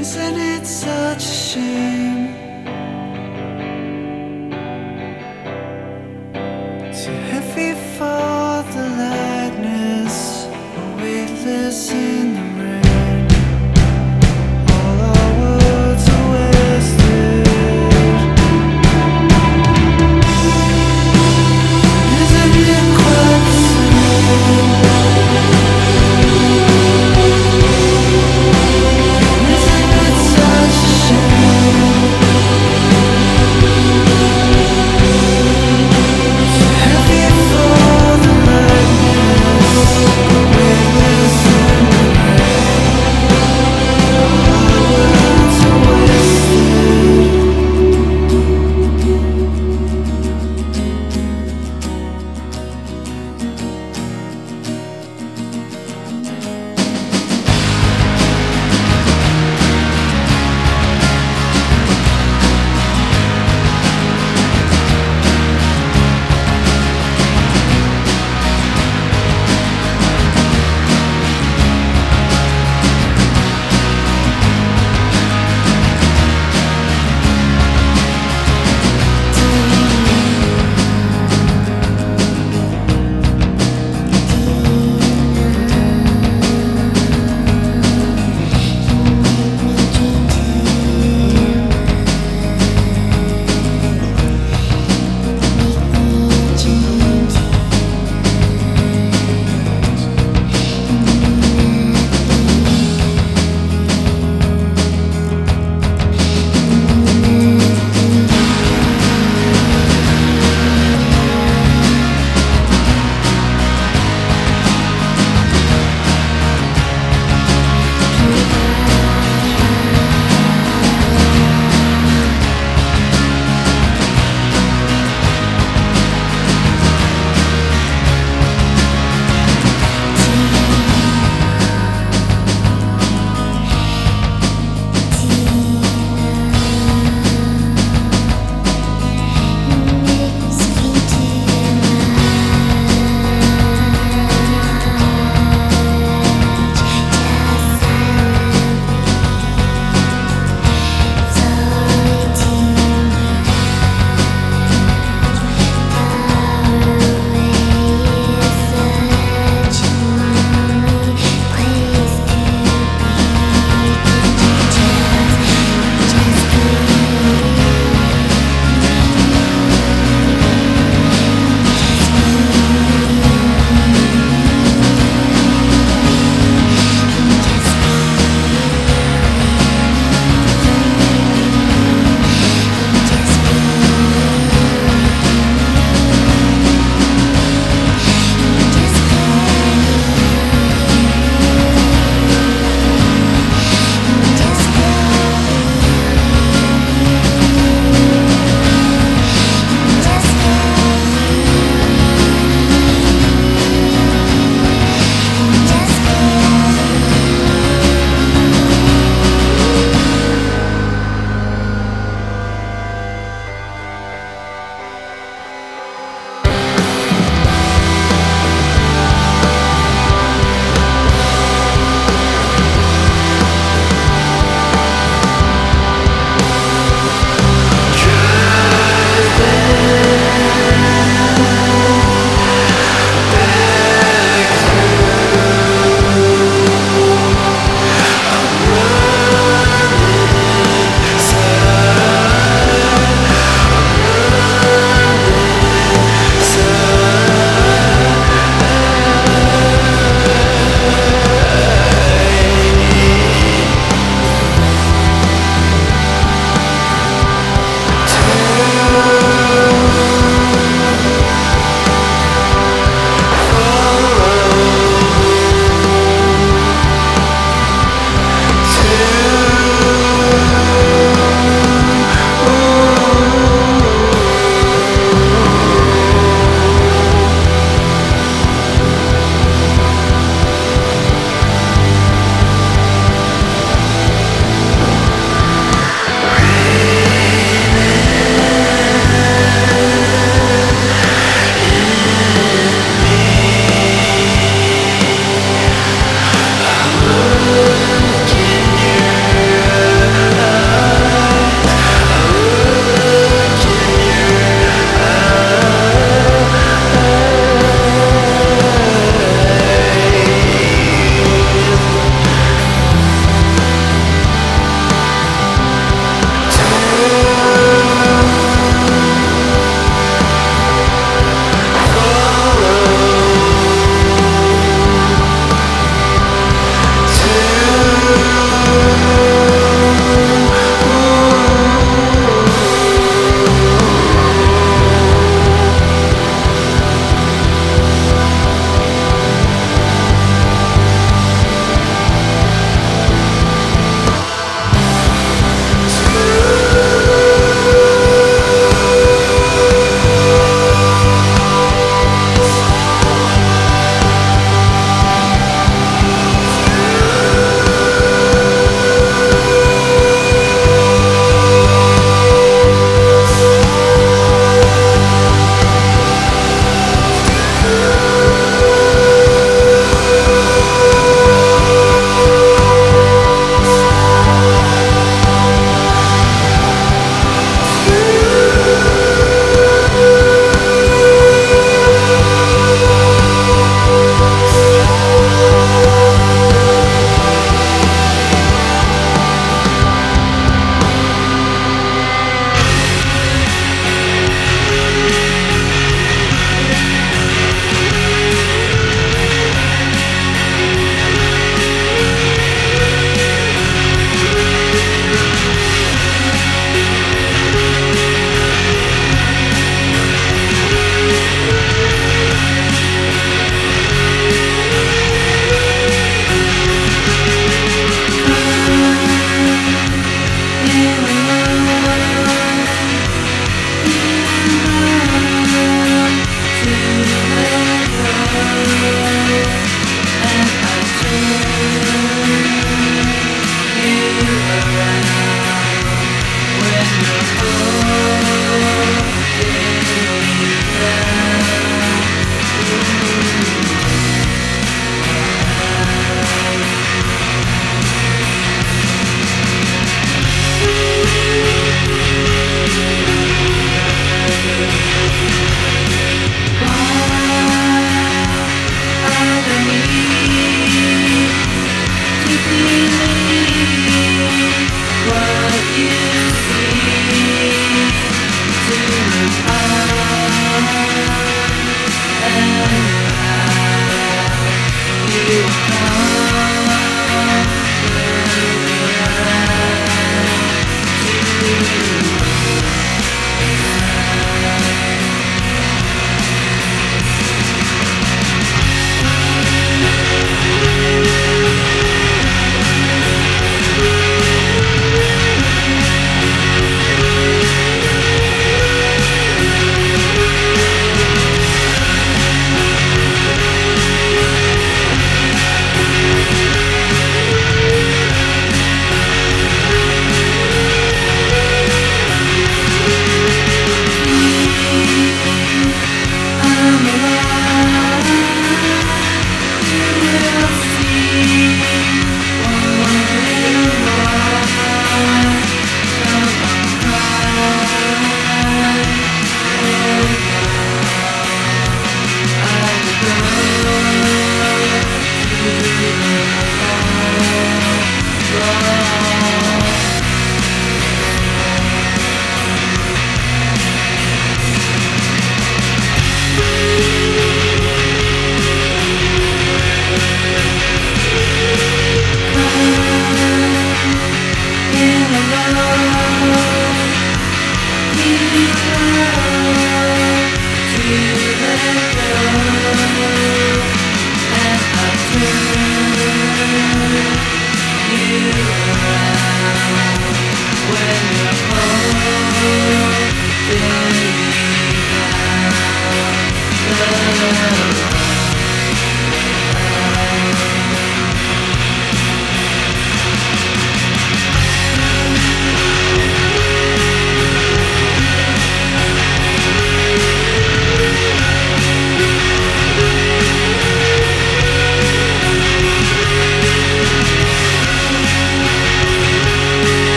Isn't it such a shame?